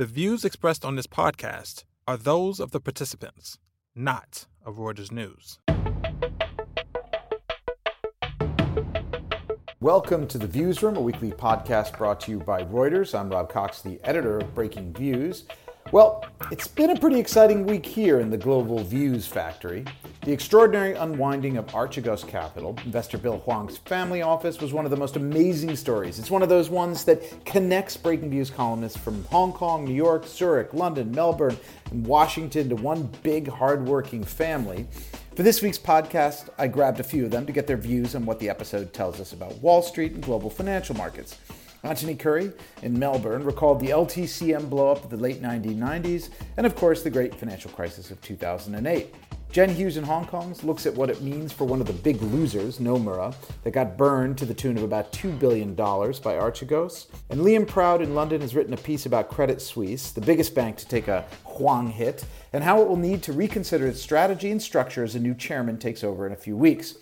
The views expressed on this podcast are those of the participants, not of Reuters News. Welcome to the Views Room, a weekly podcast brought to you by Reuters. I'm Rob Cox, the editor of Breakingviews. Well, it's been a pretty exciting week here in the Global Views Factory. The extraordinary unwinding of Archegos Capital, investor Bill Hwang's family office, was one of the most amazing stories. It's one of those ones that connects Breakingviews columnists from Hong Kong, New York, Zurich, London, Melbourne, and Washington to one big, hardworking family. For this week's podcast, I grabbed a few of them to get their views on what the episode tells us about Wall Street and global financial markets. Antony Currie in Melbourne recalled the LTCM blowup of the late 1990s and, of course, the great financial crisis of 2008. Jen Hughes in Hong Kong looks at what it means for one of the big losers, Nomura, that got burned to the tune of about $2 billion by Archegos. And Liam Proud in London has written a piece about Credit Suisse, the biggest bank to take a Hwang hit, and how it will need to reconsider its strategy and structure as a new chairman takes over in a few weeks.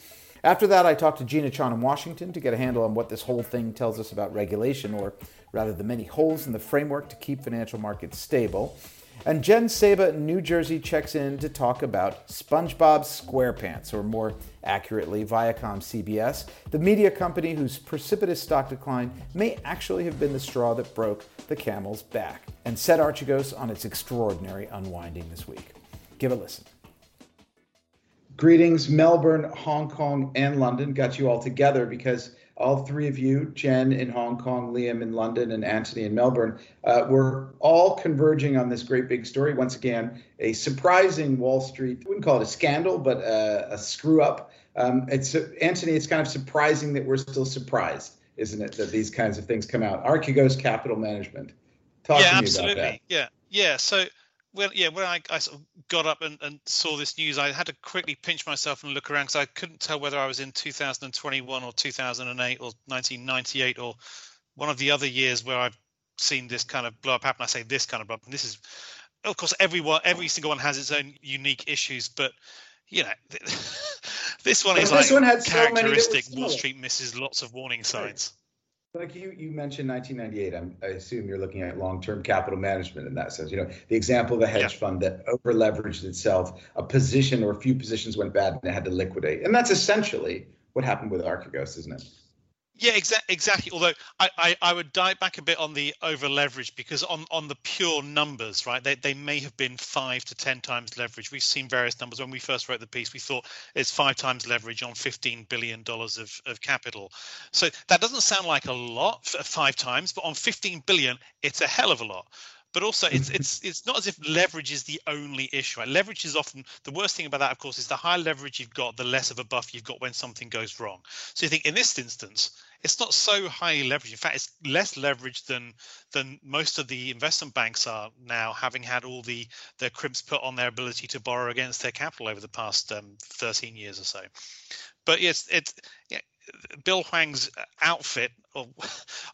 After that, I talked to Gina Chon in Washington to get a handle on what this whole thing tells us about regulation, or rather, the many holes in the framework to keep financial markets stable. And Jen Saba New Jersey checks in to talk about SpongeBob SquarePants, or more accurately, Viacom CBS, the media company whose precipitous stock decline may actually have been the straw that broke the camel's back and set Archegos on its extraordinary unwinding this week. Give a listen. Greetings, Melbourne, Hong Kong, and London. Got you all together because all three of you, Jen in Hong Kong, Liam in London, and Antony in Melbourne, uh, were all converging on this great big story. Once again, a surprising Wall Street, I wouldn't call it a scandal, but a, a screw up. Um, it's Anthony, it's kind of surprising that we're still surprised, isn't it, that these kinds of things come out? Archegos Capital Management. Talk yeah, absolutely. Yeah, yeah. So well, yeah, when I, I sort of got up and, and, saw this news, I had to quickly pinch myself and look around because I couldn't tell whether I was in 2021 or 2008 or 1998 or one of the other years where I've seen this kind of blow up happen. I say this kind of blow up, and this is, of course, everyone, every single one has its own unique issues, but you know, this one is this like one had characteristic. So Wall Street misses lots of warning signs. Like you, you mentioned 1998. I'm, i assume you're looking at long-term capital management in that sense. You know, the example of a hedge yeah. fund that over-leveraged itself, a position or a few positions went bad and it had to liquidate, and that's essentially what happened with Archegos, isn't it? Yeah, exa- exactly. Although I, I, I, would dive back a bit on the over leverage because on, on the pure numbers, right, they, they may have been five to 10 times leverage. We've seen various numbers. When we first wrote the piece, we thought it's five times leverage on $15 billion of, of capital. So that doesn't sound like a lot, five times, but on 15 billion, it's a hell of a lot but also it's it's it's not as if leverage is the only issue. Right? Leverage is often the worst thing about that, of course, is the higher leverage you've got, the less of a buff you've got when something goes wrong. So you think in this instance, it's not so high leverage. In fact, it's less leverage than than most of the investment banks are now, having had all the their crimps put on their ability to borrow against their capital over the past um, 13 years or so. But yes, it's yeah, Bill Hwang's outfit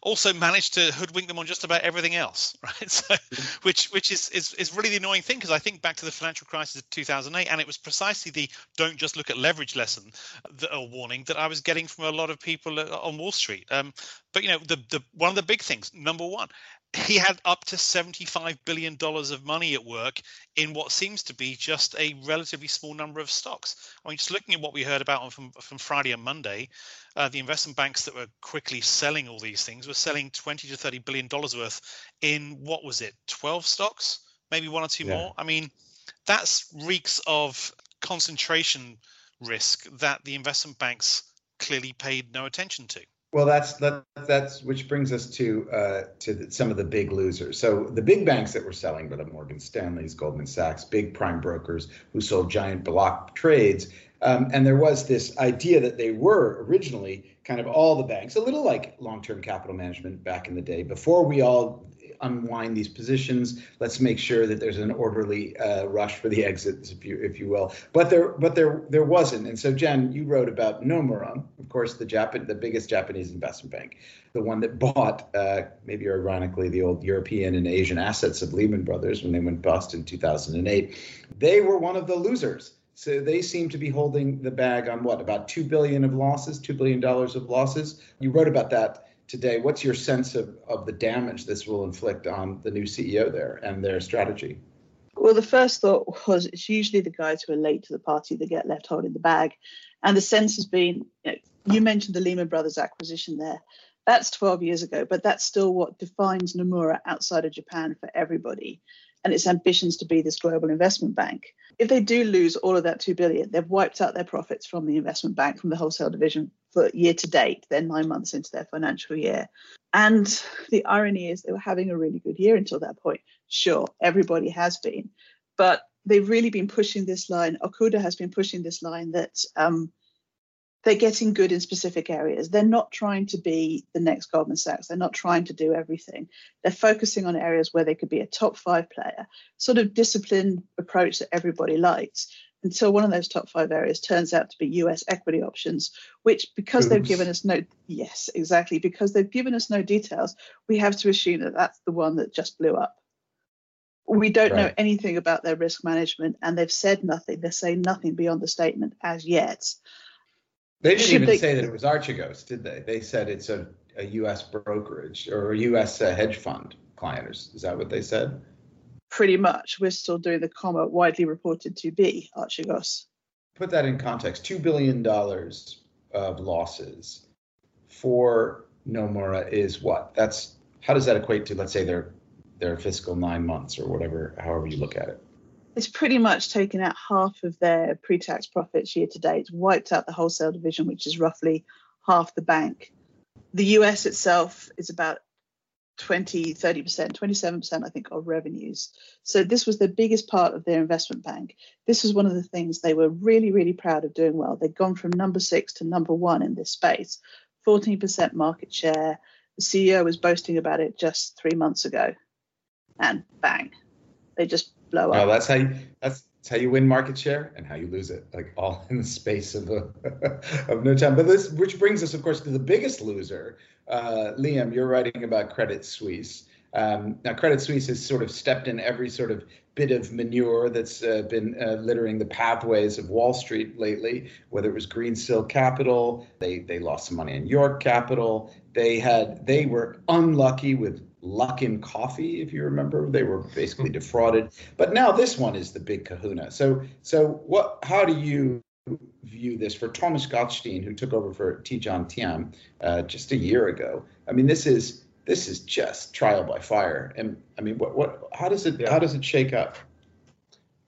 also managed to hoodwink them on just about everything else, right? So, which which is is, is really the annoying thing because I think back to the financial crisis of 2008, and it was precisely the "don't just look at leverage" lesson, that, or warning that I was getting from a lot of people uh, on Wall Street. Um, but you know, the the one of the big things, number one, he had up to $75 billion of money at work in what seems to be just a relatively small number of stocks. I mean, just looking at what we heard about from, from Friday and Monday, uh, the investment banks that were quickly selling all these things were selling 20 to 30 billion dollars worth in what was it 12 stocks maybe one or two yeah. more i mean that's reeks of concentration risk that the investment banks clearly paid no attention to well, that's that, that's which brings us to uh, to the, some of the big losers. So the big banks that were selling were the Morgan Stanley's, Goldman Sachs, big prime brokers who sold giant block trades. Um, and there was this idea that they were originally kind of all the banks, a little like long-term capital management back in the day. Before we all unwind these positions. Let's make sure that there's an orderly uh, rush for the exits, if you if you will. But there but there there wasn't. And so Jen, you wrote about Nomura, of course, the Japan the biggest Japanese investment bank, the one that bought uh, maybe ironically the old European and Asian assets of Lehman Brothers when they went bust in 2008. They were one of the losers. So they seem to be holding the bag on what about two billion of losses, two billion dollars of losses. You wrote about that today. What's your sense of, of the damage this will inflict on the new CEO there and their strategy? Well, the first thought was it's usually the guys who are late to the party that get left holding the bag. And the sense has been you, know, you mentioned the Lehman Brothers acquisition there. That's 12 years ago, but that's still what defines Nomura outside of Japan for everybody and its ambitions to be this global investment bank. If they do lose all of that 2 billion, they've wiped out their profits from the investment bank, from the wholesale division for year to date. They're nine months into their financial year. And the irony is they were having a really good year until that point. Sure, everybody has been, but they've really been pushing this line. Okuda has been pushing this line that um, they're getting good in specific areas. They're not trying to be the next Goldman Sachs. They're not trying to do everything. They're focusing on areas where they could be a top five player, sort of disciplined approach that everybody likes. Until one of those top five areas turns out to be US equity options, which because Oops. they've given us no, yes, exactly, because they've given us no details, we have to assume that that's the one that just blew up. We don't right. know anything about their risk management, and they've said nothing. They're saying nothing beyond the statement as yet. They didn't Should even they, say that it was Archegos, did they? They said it's a, a U.S. brokerage or a U.S. Uh, hedge fund client. Is that what they said? Pretty much. We're still doing the comma widely reported to be Archegos. Put that in context. $2 billion of losses for Nomura is what? That's how does that equate to, let's say, their their fiscal nine months or whatever, however you look at it? It's pretty much taken out half of their pre-tax profits year to date, it's wiped out the wholesale division, which is roughly half the bank. The US itself is about 20, 30%, 27%, I think, of revenues. So this was the biggest part of their investment bank. This was one of the things they were really, really proud of doing well. They'd gone from number six to number one in this space, 14% market share. The CEO was boasting about it just three months ago. And bang, they just blow up. No, that's how you that's, that's how you win market share and how you lose it, like all in the space of a, of no time. But this, which brings us, of course, to the biggest loser. Uh, Liam, you're writing about Credit Suisse. Um, now, Credit Suisse has sort of stepped in every sort of bit of manure that's uh, been uh, littering the pathways of Wall Street lately. Whether it was Greensill Capital, they they lost some money in York Capital. They had they were unlucky with Luckin Coffee, if you remember. They were basically defrauded. But now this one is the big kahuna. So so what how do you view this for Thomas Gottstein, who took over for Tidjane Thiam uh, just a year ago? I mean, this is this is just trial by fire. And I mean, what what how does it yeah. how does it shake up?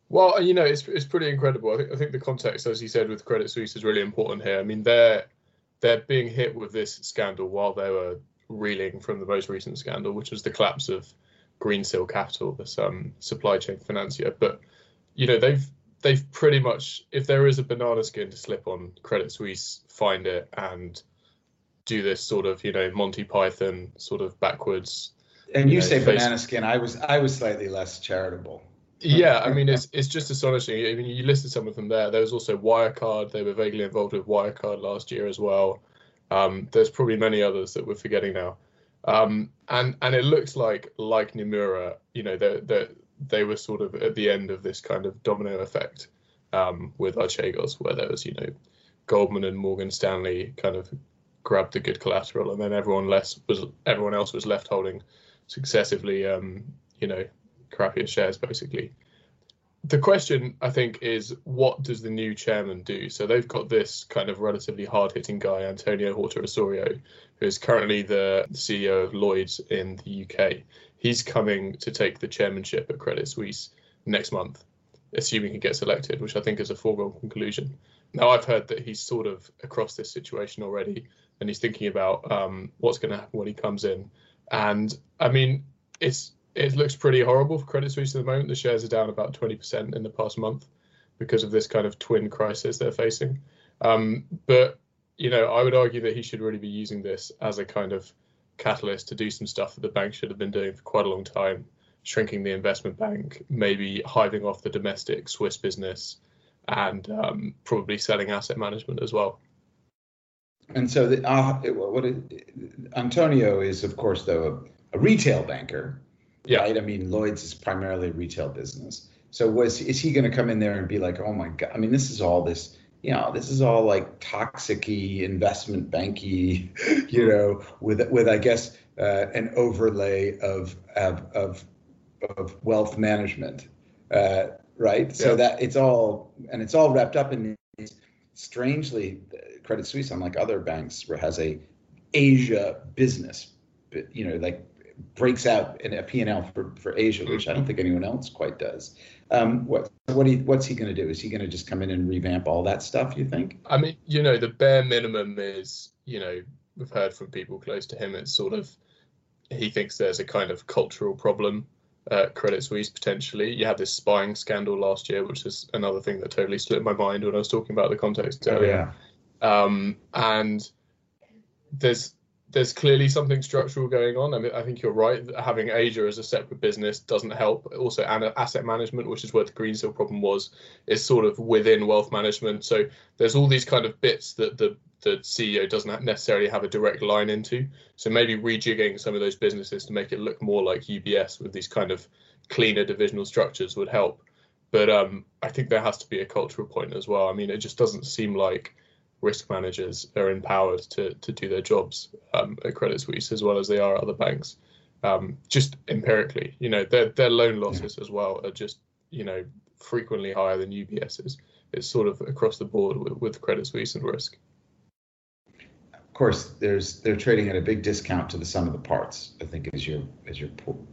Well, you know, it's it's pretty incredible. I think I think the context, as you said, with Credit Suisse is really important here. I mean, they're they're being hit with this scandal while they were reeling from the most recent scandal, which was the collapse of Greensill Capital, this um, supply chain financier. But you know they've they've pretty much, if there is a banana skin to slip on Credit Suisse, find it and do this sort of you know Monty Python sort of backwards. And you, you know, say face- banana skin. I was I was slightly less charitable. Yeah, I mean it's it's just astonishing. I mean you listed some of them there. There was also Wirecard. They were vaguely involved with Wirecard last year as well. Um, there's probably many others that we're forgetting now. Um, and and it looks like like Nomura, you know, that they, they were sort of at the end of this kind of domino effect um, with Archegos, where there was, you know, Goldman and Morgan Stanley kind of grabbed the good collateral, and then everyone less was everyone else was left holding successively, um, you know, crappier shares basically the question I think is what does the new chairman do? So they've got this kind of relatively hard-hitting guy, Antonio Horta Osorio, who is currently the CEO of Lloyd's in the UK. He's coming to take the chairmanship at Credit Suisse next month, assuming he gets elected, which I think is a foregone conclusion. Now I've heard that he's sort of across this situation already, and he's thinking about um, what's going to happen when he comes in. And I mean, it's it looks pretty horrible for Credit Suisse at the moment. The shares are down about 20% in the past month because of this kind of twin crisis they're facing. Um, but you know, I would argue that he should really be using this as a kind of catalyst to do some stuff that the bank should have been doing for quite a long time, shrinking the investment bank, maybe hiving off the domestic Swiss business, and um, probably selling asset management as well. And so, the, uh, Antonio is, of course, though a, a retail banker, yeah. right? I mean, Lloyd's is primarily a retail business. So was is he going to come in there and be like, oh my god? I mean, this is all this you know, this is all like toxicy investment banky, you know, with with I guess uh, an overlay of of of, of wealth management, uh, right? Yeah. So that it's all and it's all wrapped up in these. Strangely, Credit Suisse, unlike other banks, has a Asia business, but you know, like breaks out in a P&L for, for Asia, which I don't think anyone else quite does. Um, what what he, what's he going to do? Is he going to just come in and revamp all that stuff? You think? I mean, you know, the bare minimum is, you know, we've heard from people close to him. It's sort of he thinks there's a kind of cultural problem at Credit Suisse potentially. You had this spying scandal last year, which is another thing that totally slipped my mind when I was talking about the context earlier. Oh, yeah. Um, and there's there's clearly something structural going on. I mean, I think you're right. Having Asia as a separate business doesn't help. Also, asset management, which is where the green Greensill problem was, is sort of within wealth management. So there's all these kind of bits that the the CEO doesn't necessarily have a direct line into. So maybe rejigging some of those businesses to make it look more like UBS with these kind of cleaner divisional structures would help. But um, I think there has to be a cultural point as well. I mean, it just doesn't seem like risk managers are empowered to to do their jobs um, at Credit Suisse as well as they are at other banks. Um, just empirically, you know, their their loan losses as well are just you know frequently higher than UBS's. It's sort of across the board with, with Credit Suisse and risk. Of course, there's they're trading at a big discount to the sum of the parts. I think as your as your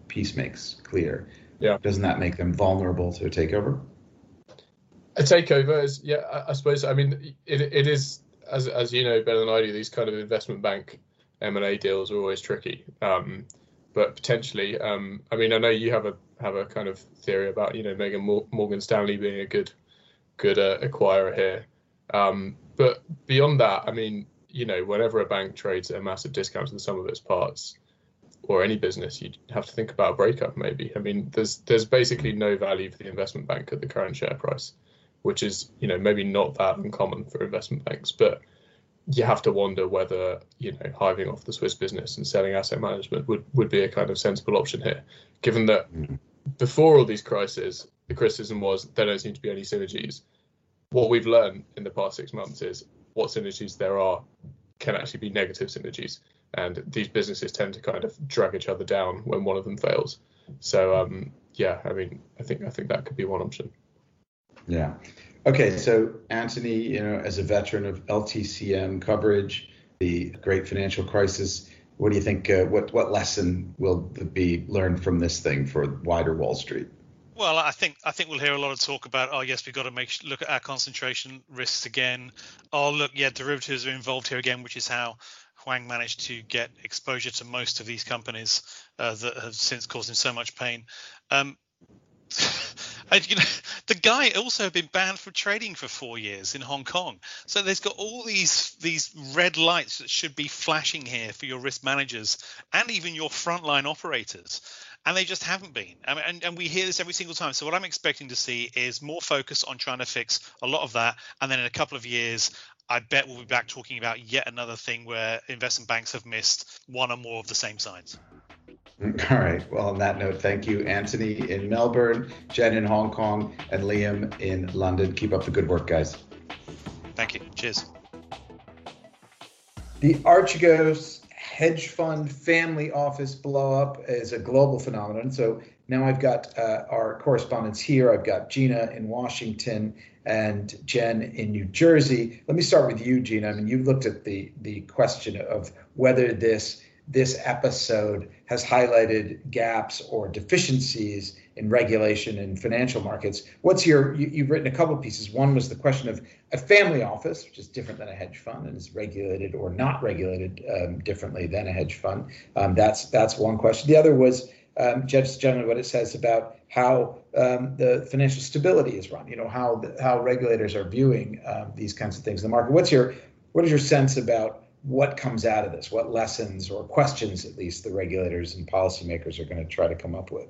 piece makes clear. Yeah. Doesn't that make them vulnerable to a takeover? A takeover is yeah I, I, suppose i mean it, it is as as you know better than i do these kind of investment bank m&a deals are always tricky um, but potentially um, i mean i know you have a have a kind of theory about you know Megan morgan stanley being a good good uh, acquirer here um, but beyond that i mean you know whenever a bank trades at a massive discount to the sum of its parts or any business, you'd have to think about a breakup. Maybe. I mean, there's there's basically no value for the investment bank at the current share price which is you know maybe not that uncommon for investment banks, but you have to wonder whether you know hiving off the Swiss business and selling asset management would would be a kind of sensible option here, given that mm-hmm. before all these crises, the criticism was there don't seem to be any synergies. What we've learned in the past six months is what synergies there are can actually be negative synergies, and these businesses tend to kind of drag each other down when one of them fails. So um, yeah, I mean, I think I think that could be one option. Yeah. Okay, so Antony, you know, as a veteran of LTCM coverage, the great financial crisis, what do you think? Uh, what what lesson will be learned from this thing for wider Wall Street? Well, I think I think we'll hear a lot of talk about. Oh, yes, we've got to make look at our concentration risks again. Oh, look, yeah, derivatives are involved here again, which is how Hwang managed to get exposure to most of these companies uh, that have since caused him so much pain. Um, and, you know, the guy also been banned from trading for four years in Hong Kong. So there's got all these these red lights that should be flashing here for your risk managers and even your frontline operators. And they just haven't been. I mean, and, and we hear this every single time. So what I'm expecting to see is more focus on trying to fix a lot of that. And then in a couple of years, I bet we'll be back talking about yet another thing where investment banks have missed one or more of the same signs. All right. Well, on that note, thank you, Antony in Melbourne, Jen in Hong Kong, and Liam in London. Keep up the good work, guys. Thank you. Cheers. The Archegos hedge fund family office blow up is a global phenomenon. So now I've got uh, our correspondents here. I've got Gina in Washington and Jen in New Jersey. Let me start with you, Gina. I mean, you've looked at the the question of whether this this episode has highlighted gaps or deficiencies in regulation in financial markets. What's your, you, have written a couple pieces. One was the question of a family office, which is different than a hedge fund and is regulated or not regulated um, differently than a hedge fund. Um, that's, that's one question. The other was um, just generally what it says about how um, the financial stability is run, you know, how, how regulators are viewing um, these kinds of things in the market. What's your, what is your sense about what comes out of this, what lessons or questions at least the regulators and policymakers are going to try to come up with.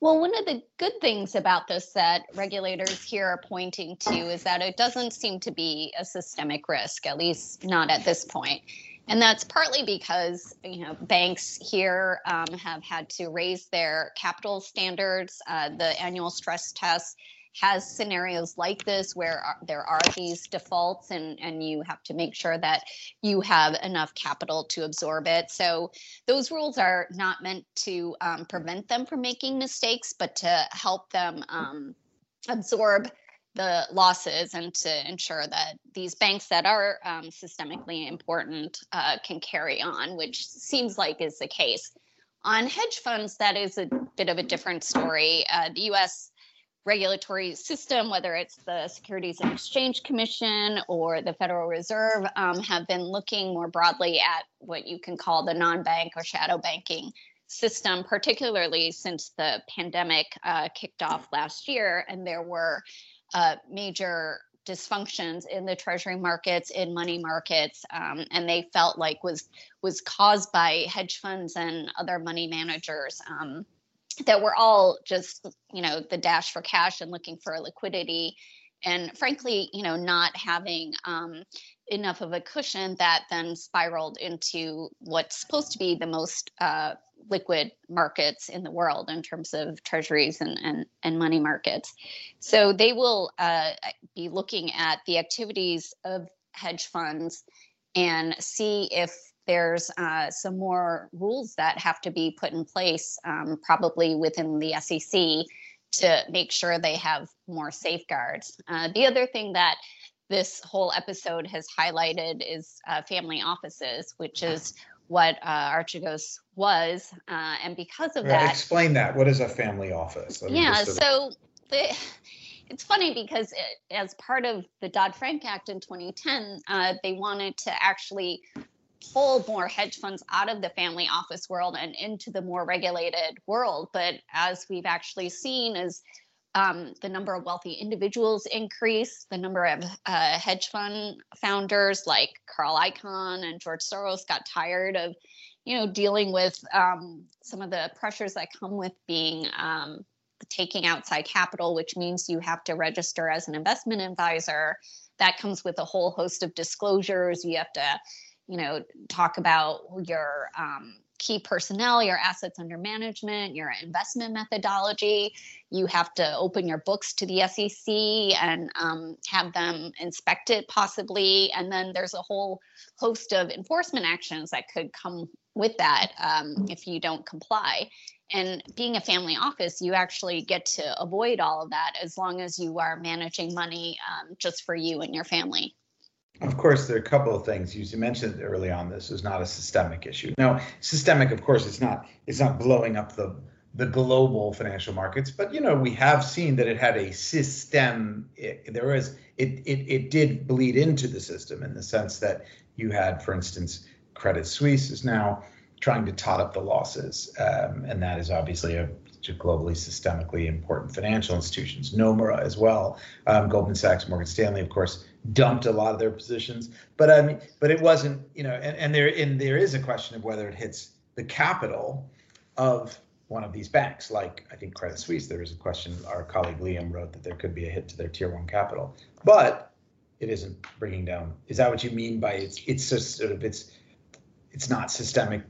Well, one of the good things about this that regulators here are pointing to is that it doesn't seem to be a systemic risk, at least not at this point. And that's partly because you know banks here um, have had to raise their capital standards. Uh, the annual stress tests has scenarios like this where there are these defaults and, and you have to make sure that you have enough capital to absorb it. So those rules are not meant to um, prevent them from making mistakes, but to help them um, absorb the losses and to ensure that these banks that are um, systemically important uh, can carry on, which seems like is the case. On hedge funds, that is a bit of a different story. Uh, the US regulatory system, whether it's the Securities and Exchange Commission or the Federal Reserve, um, have been looking more broadly at what you can call the non bank or shadow banking system, particularly since the pandemic uh, kicked off last year. And there were uh, major dysfunctions in the treasury markets in money markets um, and they felt like was was caused by hedge funds and other money managers um, that we're all just you know the dash for cash and looking for liquidity and frankly you know not having um, enough of a cushion that then spiraled into what's supposed to be the most uh, liquid markets in the world in terms of treasuries and, and, and money markets. So they will uh, be looking at the activities of hedge funds and see if there's uh, some more rules that have to be put in place, um, probably within the SEC, to make sure they have more safeguards. Uh, the other thing that this whole episode has highlighted is uh, family offices, which is what uh, Archegos was, uh, and because of right, that, explain that. What is a family office? yeah, so the, it's funny because it, as part of the Dodd Frank Act in 2010, uh, they wanted to actually pull more hedge funds out of the family office world and into the more regulated world. But as we've actually seen, is um, the number of wealthy individuals increase, the number of uh, hedge fund founders like Carl Icahn and George Soros got tired of, you know, dealing with um, some of the pressures that come with being um, taking outside capital, which means you have to register as an investment advisor. That comes with a whole host of disclosures. You have to, you know, talk about your um, key personnel, your assets under management, your investment methodology. You have to open your books to the SEC and um, have them inspected, possibly. And then there's a whole host of enforcement actions that could come with that um, if you don't comply. And being a family office, you actually get to avoid all of that as long as you are managing money um, just for you and your family. Of course, there are a couple of things you mentioned early on. This is not a systemic issue. Now, systemic, of course, it's not. It's not blowing up the the global financial markets, but you know we have seen that it had a system. It, there was it, it it did bleed into the system in the sense that you had, for instance, Credit Suisse is now trying to tot up the losses, um, and that is obviously a globally systemically important financial institutions. Nomura as well, um, Goldman Sachs, Morgan Stanley, of course, dumped a lot of their positions. But I mean, but it wasn't, you know, and, and there and there is a question of whether it hits the capital of one of these banks, like I think Credit Suisse. There is a question. Our colleague Liam wrote that there could be a hit to their tier one capital, but it isn't bringing down. Is that what you mean by it's it's just sort of it's it's not systemic,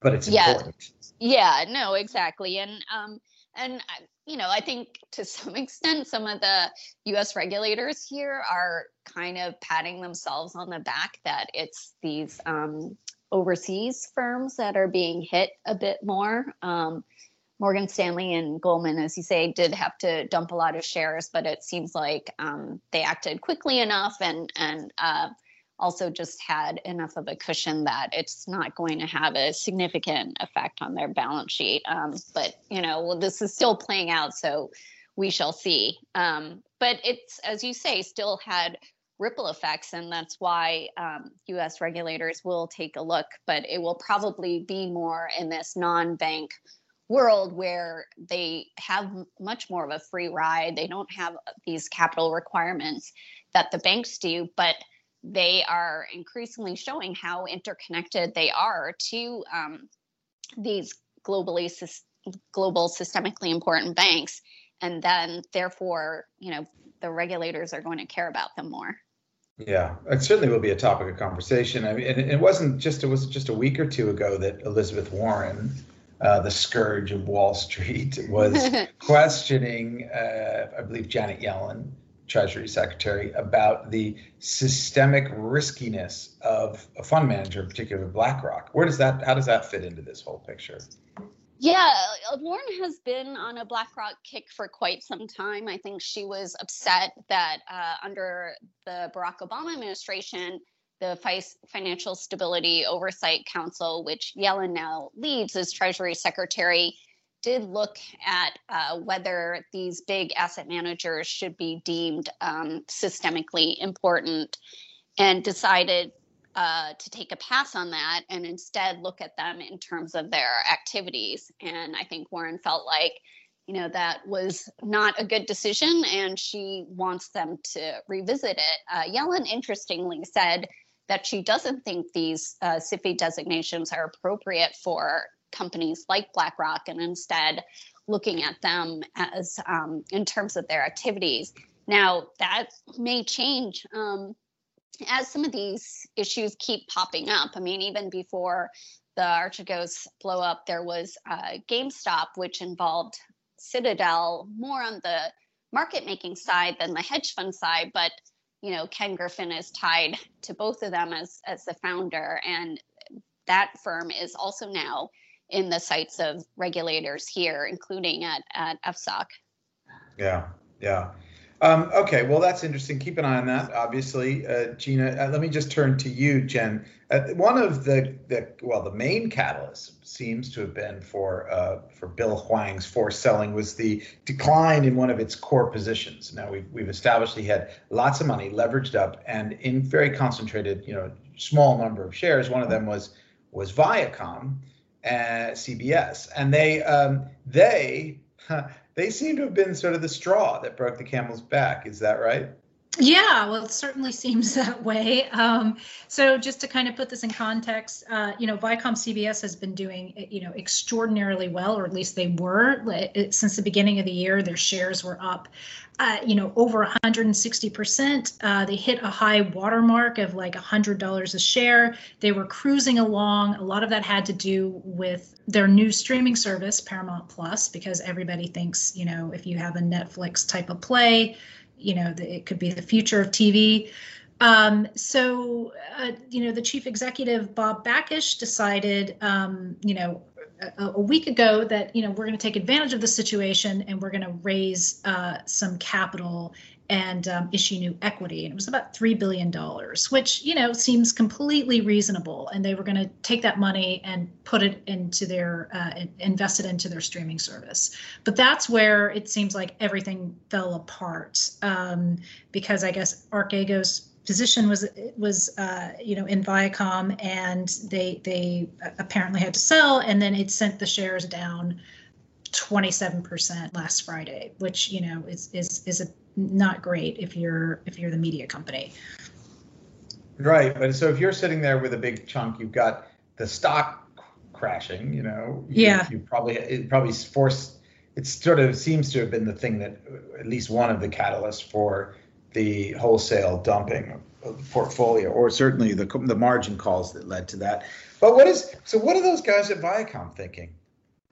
but it's yeah. important. Yeah. No. Exactly. And um and you know, I think to some extent, some of the US regulators here are kind of patting themselves on the back that it's these um, overseas firms that are being hit a bit more. Um, Morgan Stanley and Goldman, as you say, did have to dump a lot of shares, but it seems like um, they acted quickly enough and and uh, also just had enough of a cushion that it's not going to have a significant effect on their balance sheet. Um, but you know, well, this is still playing out, so we shall see. Um, but it's as you say, still had ripple effects, and that's why um, U.S. regulators will take a look. But it will probably be more in this non-bank world where they have much more of a free ride. They don't have these capital requirements that the banks do, but they are increasingly showing how interconnected they are to um, these globally global systemically important banks and then therefore you know the regulators are going to care about them more. Yeah it certainly will be a topic of conversation. I mean it wasn't just it was just a week or two ago that elizabeth warren uh, the scourge of Wall Street, was questioning, uh, I believe, Janet Yellen, Treasury Secretary, about the systemic riskiness of a fund manager, particularly BlackRock. Where does that? How does that fit into this whole picture? Yeah, Warren has been on a BlackRock kick for quite some time. I think she was upset that uh, under the Barack Obama administration, the Financial Stability Oversight Council, which Yellen now leads as Treasury Secretary, did look at uh, whether these big asset managers should be deemed um, systemically important and decided uh, to take a pass on that and instead look at them in terms of their activities. And I think Warren felt like, you know, that was not a good decision and she wants them to revisit it. Uh, Yellen, interestingly, said that she doesn't think these uh, SIFI designations are appropriate for companies like BlackRock and instead looking at them as um, in terms of their activities. Now, that may change um, as some of these issues keep popping up. I mean, even before the Archegos blow up, there was uh, GameStop, which involved Citadel more on the market making side than the hedge fund side, but you know ken griffin is tied to both of them as as the founder and that firm is also now in the sights of regulators here including at at fsoc yeah yeah um, okay, well, that's interesting. Keep an eye on that, obviously. Uh, Gina, uh, let me just turn to you, Jen. Uh, one of the, the, well, the main catalyst seems to have been for uh, for Bill Hwang's forced selling was the decline in one of its core positions. Now, we've, we've established he had lots of money leveraged up and in very concentrated, you know, small number of shares. One of them was was Viacom, uh, CBS, and they um, they they seem to have been sort of the straw that broke the camel's back. Is that right? Yeah, well, it certainly seems that way. Um, so, just to kind of put this in context, uh, you know, Viacom CBS has been doing, you know, extraordinarily well, or at least they were since the beginning of the year. Their shares were up, uh, you know, over 160 percent. Uh, they hit a high watermark of like $100 a share. They were cruising along. A lot of that had to do with their new streaming service, Paramount Plus, because everybody thinks, you know, if you have a Netflix type of play you know, the, it could be the future of TV. Um, so, uh, you know, the chief executive, Bob Bakish, decided, um, you know, a, a, week ago that, you know, we're going to take advantage of the situation and we're going to raise uh, some capital and um, issue new equity. And it was about $3 billion, which, you know, seems completely reasonable. And they were going to take that money and put it into their, uh, invest it into their streaming service. But that's where it seems like everything fell apart um, because I guess Archegos position was was uh, you know in Viacom and they they apparently had to sell and then it sent the shares down 27% last Friday, which you know is is is a not great if you're if you're the media company. Right, but so if you're sitting there with a big chunk, you've got the stock crashing. You know, you, yeah, you probably it probably forced. It sort of seems to have been the thing that at least one of the catalysts for the wholesale dumping of the portfolio, or certainly the the margin calls that led to that. But what is so? What are those guys at Viacom thinking?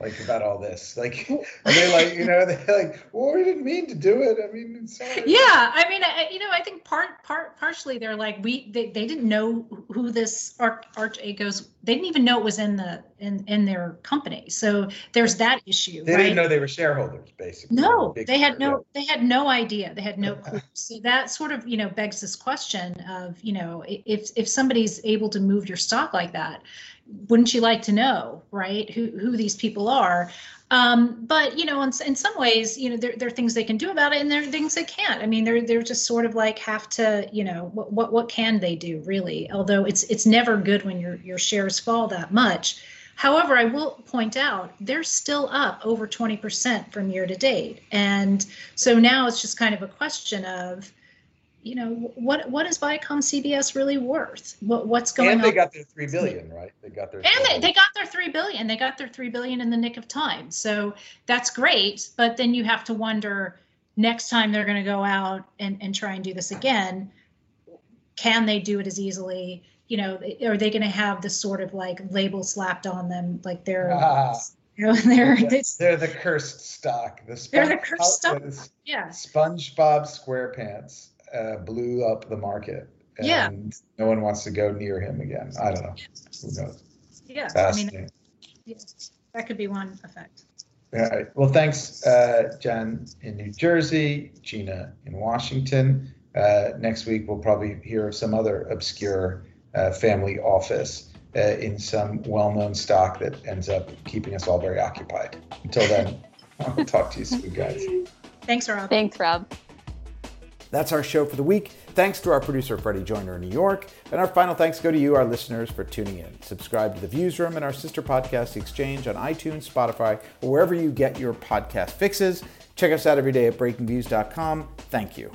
Like about all this. Like they're they like you know they're like well we didn't mean to do it. I mean sorry. yeah i mean I, you know i think part part partially they're like we they, they didn't know who this arch Archegos they didn't even know it was in the in in their company. So there's that issue they right? didn't know they were shareholders basically. No they had no they had no idea. They had no clue. So that sort of you know begs this question of you know if if somebody's able to move your stock like that wouldn't you like to know, right, who, who these people are? Um, but you know, in, in some ways, you know, there, there are things they can do about it, and there are things they can't. I mean, they're they're just sort of like have to, you know, what what what can they do really? Although it's it's never good when your your shares fall that much. However, I will point out they're still up over 20% from year to date. And so now it's just kind of a question of, you know what what is Viacom CBS really worth? What what's going on? And they on? got their three billion, right? They got their and they, they got their three billion. They got their three billion in the nick of time. So that's great. But then you have to wonder next time they're going to go out and and try and do this again. Can they do it as easily? You know, are they going to have this sort of like label slapped on them, like they're ah You know, they're they're, they're the cursed stock. The they're the cursed stock. Yeah. SpongeBob SquarePants uh, blew up the market. And yeah. no one wants to go near him again. I don't know. Who knows? Yeah. I mean, yeah, that could be one effect. All right. Well, thanks, uh, Jen in New Jersey, Gina in Washington. Uh, next week, we'll probably hear of some other obscure uh, family office uh, in some well known stock that ends up keeping us all very occupied. Until then, I'll talk to you soon, guys. Thanks, Rob. Thanks, Rob. That's our show for the week. Thanks to our producer, Freddie Joyner in New York. And our final thanks go to you, our listeners, for tuning in. Subscribe to The Views Room and our sister podcast, The Exchange, on iTunes, Spotify, or wherever you get your podcast fixes. Check us out every day at breakingviews.com. Thank you.